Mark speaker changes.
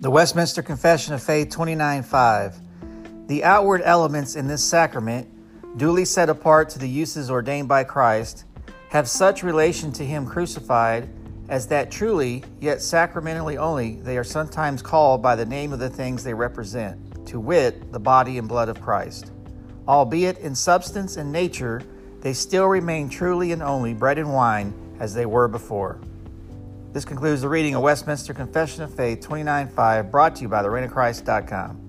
Speaker 1: The Westminster Confession of Faith 29:5. The outward elements in this sacrament, duly set apart to the uses ordained by Christ, have such relation to him crucified as that truly, yet sacramentally only, they are sometimes called by the name of the things they represent, to wit, the body and blood of Christ. Albeit in substance and nature, they still remain truly and only bread and wine as they were before. This concludes the reading of Westminster Confession of Faith 29.5, brought to you by the reign of thereignofchrist.com.